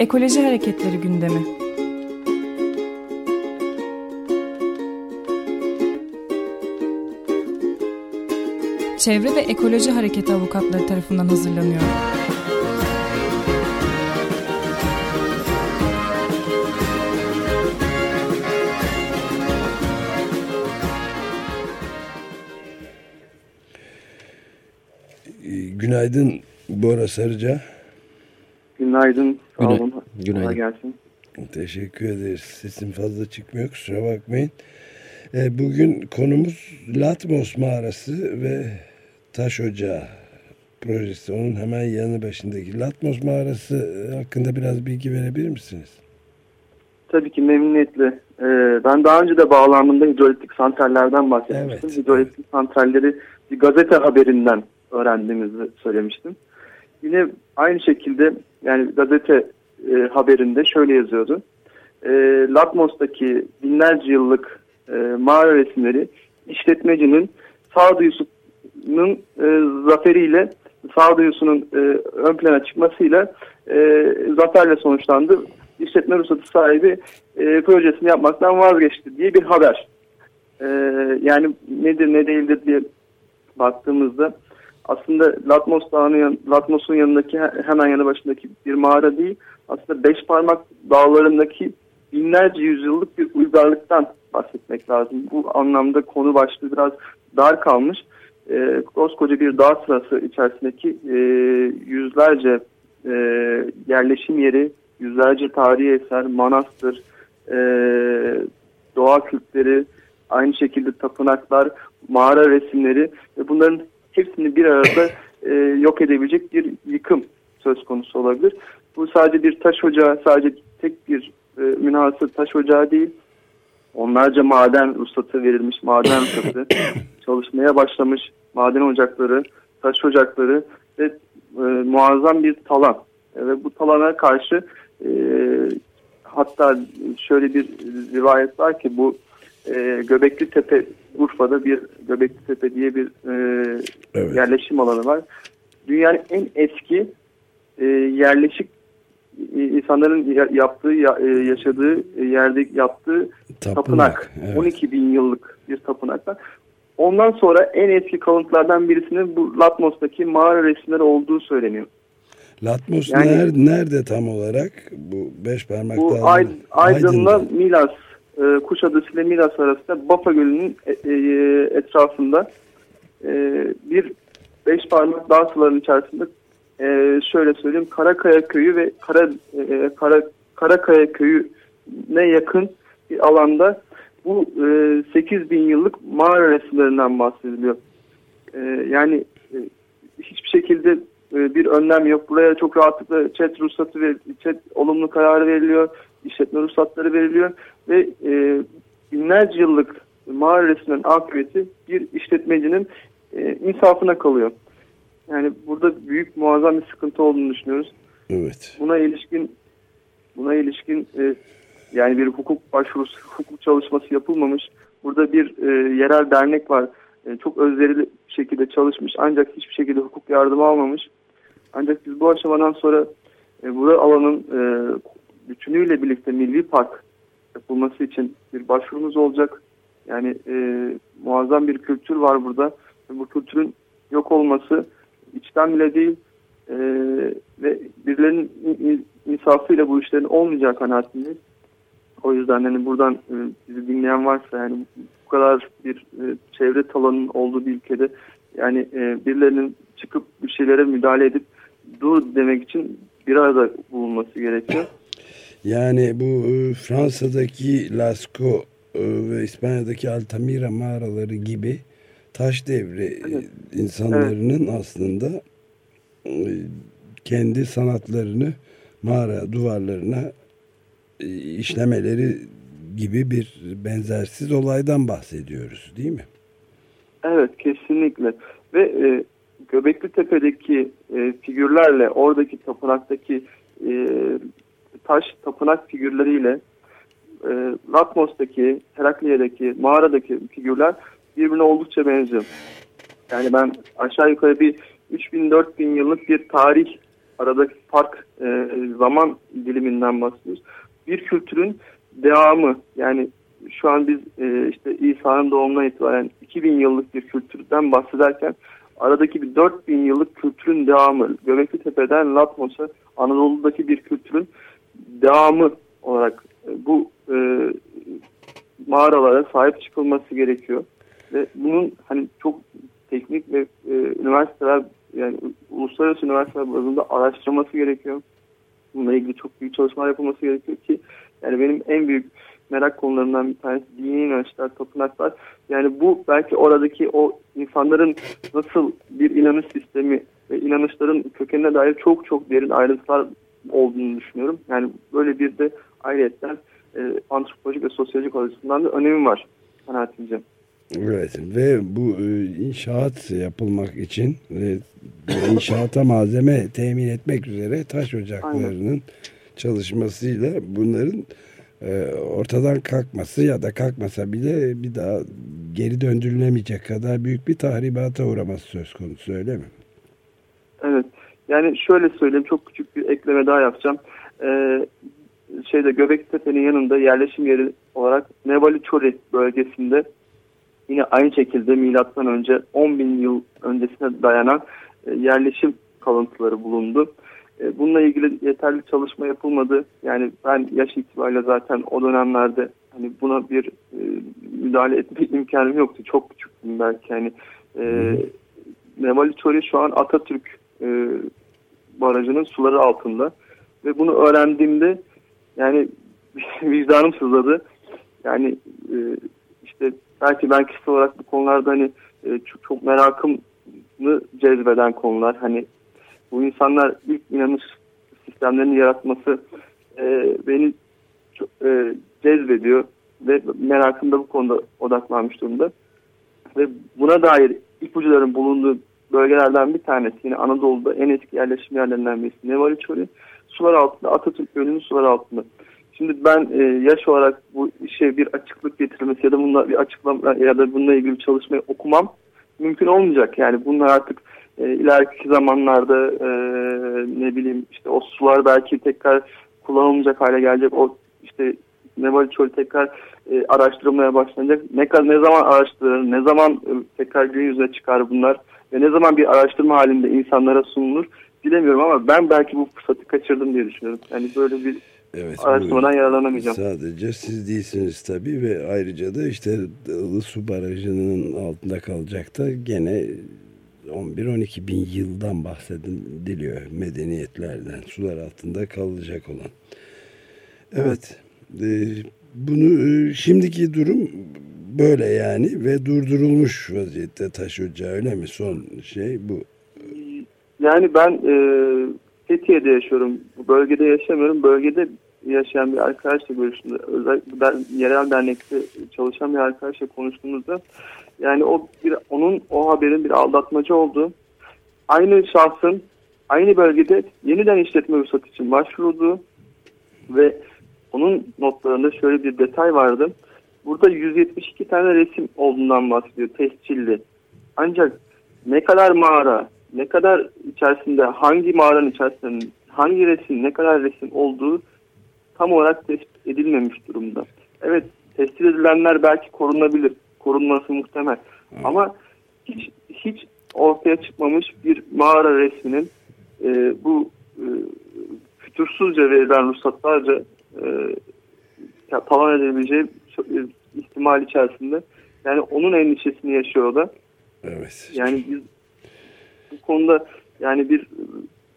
Ekoloji Hareketleri gündemi. Çevre ve Ekoloji Hareketi avukatları tarafından hazırlanıyor. Günaydın Bora Sarıca. Günaydın. Sağ olun. Günaydın. Kolay gelsin. Teşekkür ederiz. Sesim fazla çıkmıyor kusura bakmayın. E, bugün konumuz Latmos mağarası ve Taş Ocağı projesi. Onun hemen yanı başındaki Latmos mağarası e, hakkında biraz bilgi verebilir misiniz? Tabii ki memnuniyetle. Ee, ben daha önce de bağlamında hidroelektrik santrallerden bahsetmiştim. Evet. Hidroelektrik santralleri bir gazete haberinden öğrendiğimizi söylemiştim. Yine aynı şekilde yani gazete e, haberinde şöyle yazıyordu. E, Latmos'taki binlerce yıllık e, mağara resimleri işletmecinin sağduyusunun e, zaferiyle sağduyusunun e, ön plana çıkmasıyla e, zaferle sonuçlandı. İşletme ruhsatı sahibi e, projesini yapmaktan vazgeçti diye bir haber. E, yani nedir ne değildir diye baktığımızda aslında Latmos Dağı'nın Latmos'un yanındaki he- hemen yanı başındaki bir mağara değil. Aslında beş parmak dağlarındaki binlerce yüzyıllık bir uygarlıktan bahsetmek lazım. Bu anlamda konu başlığı biraz dar kalmış. E, koskoca bir dağ sırası içerisindeki e, yüzlerce e, yerleşim yeri, yüzlerce tarihi eser, manastır, e, doğa kültleri, aynı şekilde tapınaklar, mağara resimleri ve bunların hepsini bir arada e, yok edebilecek bir yıkım söz konusu olabilir. Bu sadece bir taş ocağı, sadece tek bir e, münhasır taş ocağı değil. Onlarca maden ruhsatı verilmiş, maden ruhsatı çalışmaya başlamış, maden ocakları, taş ocakları ve e, muazzam bir talan. E, ve bu talana karşı e, hatta şöyle bir rivayet var ki bu e, Göbekli Tepe Urfa'da bir Göbekli Tepe diye bir e, Evet. yerleşim alanı var. Dünyanın en eski e, yerleşik insanların ya- yaptığı ya- e, yaşadığı e, yerde yaptığı tapınak. evet. 12 bin yıllık bir tapınaklar. Ondan sonra en eski kalıntılardan birisinin bu Latmos'taki mağara resimleri olduğu söyleniyor. Latmos Yani- ner- nerede tam olarak? Bu beş parmak Bu Aydın'la Aydın'da. Milas Milas, e, Kuşadası ile Milas arasında Bafa Gölü'nün e, e, etrafında bir beş parmak dağ sularının içerisinde şöyle söyleyeyim Karakaya Köyü ve Kara, Kara, Karakaya Köyü'ne yakın bir alanda bu e, 8 bin yıllık mağara resimlerinden bahsediliyor. Yani hiçbir şekilde bir önlem yok. Buraya çok rahatlıkla chat ruhsatı ve chat olumlu kararı veriliyor. işletme ruhsatları veriliyor ve e, binlerce yıllık mağara resimlerin akıbeti bir işletmecinin e, insafına kalıyor. Yani burada büyük muazzam bir sıkıntı olduğunu düşünüyoruz. Evet. Buna ilişkin buna ilişkin e, yani bir hukuk başvurusu, hukuk çalışması yapılmamış. Burada bir e, yerel dernek var. E, çok özverili şekilde çalışmış ancak hiçbir şekilde hukuk yardımı almamış. Ancak biz bu aşamadan sonra e, bu alanın e, bütünüyle birlikte milli park yapılması için bir başvurumuz olacak. Yani e, muazzam bir kültür var burada. Bu kültürün yok olması içten bile değil e, ve birilerinin in- in- insafıyla bu işlerin olmayacağı kanaatindeyiz. O yüzden hani buradan e, bizi dinleyen varsa yani bu kadar bir e, çevre talanının olduğu bir ülkede yani e, birilerinin çıkıp bir şeylere müdahale edip dur demek için bir arada bulunması gerekiyor. Yani bu e, Fransa'daki Lascaux e, ve İspanya'daki Altamira mağaraları gibi taş devri Evet. insanların aslında e, kendi sanatlarını mağara duvarlarına işlemeleri gibi bir benzersiz olaydan bahsediyoruz değil mi? Evet kesinlikle ve e, Göbekli Tepe'deki e, figürlerle oradaki tapınaktaki e, taş tapınak figürleriyle e, Latmos'taki, Herakliye'deki, mağaradaki figürler birbirine oldukça benziyor. Yani ben aşağı yukarı bir 3000-4000 yıllık bir tarih aradaki fark e, zaman diliminden bahsediyoruz. Bir kültürün devamı yani şu an biz e, işte İsa'nın doğumuna itibaren 2000 yıllık bir kültürden bahsederken aradaki bir 4000 yıllık kültürün devamı Göbekli Tepe'den Latmos'a Anadolu'daki bir kültürün devamı olarak e, bu e, mağaralara sahip çıkılması gerekiyor. Ve bunun hani çok teknik ve e, üniversiteler yani uluslararası üniversiteler bazında araştırılması gerekiyor. Bununla ilgili çok büyük çalışmalar yapılması gerekiyor ki yani benim en büyük merak konularından bir tanesi dini inançlar, tapınaklar. Yani bu belki oradaki o insanların nasıl bir inanış sistemi ve inanışların kökenine dair çok çok derin ayrıntılar olduğunu düşünüyorum. Yani böyle bir de ayrıyetten e, antropolojik ve sosyolojik açısından da önemi var kanaatimce. Evet ve bu e, inşaat yapılmak için ve inşaata malzeme temin etmek üzere taş ocaklarının Aynen. çalışmasıyla bunların e, ortadan kalkması ya da kalkmasa bile bir daha geri döndürülemeyecek kadar büyük bir tahribata uğraması söz konusu öyle mi? Evet. Yani şöyle söyleyeyim çok küçük bir ekleme daha yapacağım. Ee, şeyde Göbektepe'nin yanında yerleşim yeri olarak Nevali Çori bölgesinde yine aynı şekilde milattan önce 10 bin yıl öncesine dayanan e, yerleşim kalıntıları bulundu. E, bununla ilgili yeterli çalışma yapılmadı. Yani ben yaş itibariyle zaten o dönemlerde hani buna bir e, müdahale etme imkanım yoktu. Çok küçüktüm belki. Yani e, Nevali Çori şu an Atatürk e, barajının suları altında. Ve bunu öğrendiğimde yani vicdanım sızladı. Yani e, işte belki ben kişisel olarak bu konularda hani e, çok, çok merakımı cezbeden konular. Hani bu insanlar ilk inanış sistemlerini yaratması e, beni çok, e, cezbediyor ve merakım da bu konuda odaklanmış durumda. Ve buna dair ipucuların bulunduğu bölgelerden bir tanesi yine Anadolu'da en eski yerleşim yerlerinden birisi Nevariçoli. Sular altında Atatürk Gölü'nün sular altında. Şimdi ben e, yaş olarak bu işe bir açıklık getirilmesi ya da bununla bir açıklama ya da bununla ilgili bir çalışmayı okumam mümkün olmayacak. Yani bunlar artık e, ileriki zamanlarda e, ne bileyim işte o sular belki tekrar kullanılmayacak hale gelecek. O işte Nebali Çöl tekrar e, araştırılmaya başlanacak. Ne, ne zaman araştırılır, ne zaman e, tekrar gün yüzüne çıkar bunlar ve ne zaman bir araştırma halinde insanlara sunulur bilemiyorum ama ben belki bu fırsatı kaçırdım diye düşünüyorum. Yani böyle bir Evet, araştırmadan yararlanamayacağım. Sadece siz değilsiniz tabii ve ayrıca da işte Ilısu Barajı'nın altında kalacak da gene 11-12 bin yıldan bahsediliyor medeniyetlerden sular altında kalacak olan. Evet, evet. Bunu e, şimdiki durum böyle yani ve durdurulmuş vaziyette taş ocağı öyle mi son şey bu? Yani ben e, Fethiye'de yaşıyorum. Bölgede yaşamıyorum. Bölgede yaşayan bir arkadaşla görüştüğümde, özellikle ben, yerel dernekte çalışan bir arkadaşla konuştuğumuzda yani o bir onun o haberin bir aldatmacı olduğu, aynı şahsın aynı bölgede yeniden işletme ruhsatı için başvurulduğu ve onun notlarında şöyle bir detay vardı. Burada 172 tane resim olduğundan bahsediyor tescilli. Ancak ne kadar mağara, ne kadar içerisinde hangi mağaranın içerisinde hangi resim ne kadar resim olduğu tam olarak tespit edilmemiş durumda. Evet tespit edilenler belki korunabilir. Korunması muhtemel. Hmm. Ama hiç hiç ortaya çıkmamış bir mağara resminin e, bu e, fütursuzca verilen ruhsatlarca e, talan edebileceği ihtimal içerisinde. Yani onun endişesini yaşıyor o da. Evet. Yani biz bu konuda yani bir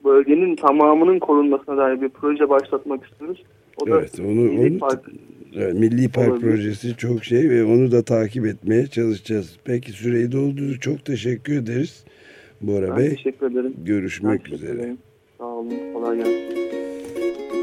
bölgenin tamamının korunmasına dair bir proje başlatmak istiyoruz. O evet, onu, Milli onu, Park, evet, Milli Park olabilir. projesi çok şey ve onu da takip etmeye çalışacağız. Peki süreyi doldu. Çok teşekkür ederiz Bora ben Bey. teşekkür ederim. Görüşmek ben üzere. Ederim. Sağ olun. Kolay gelsin.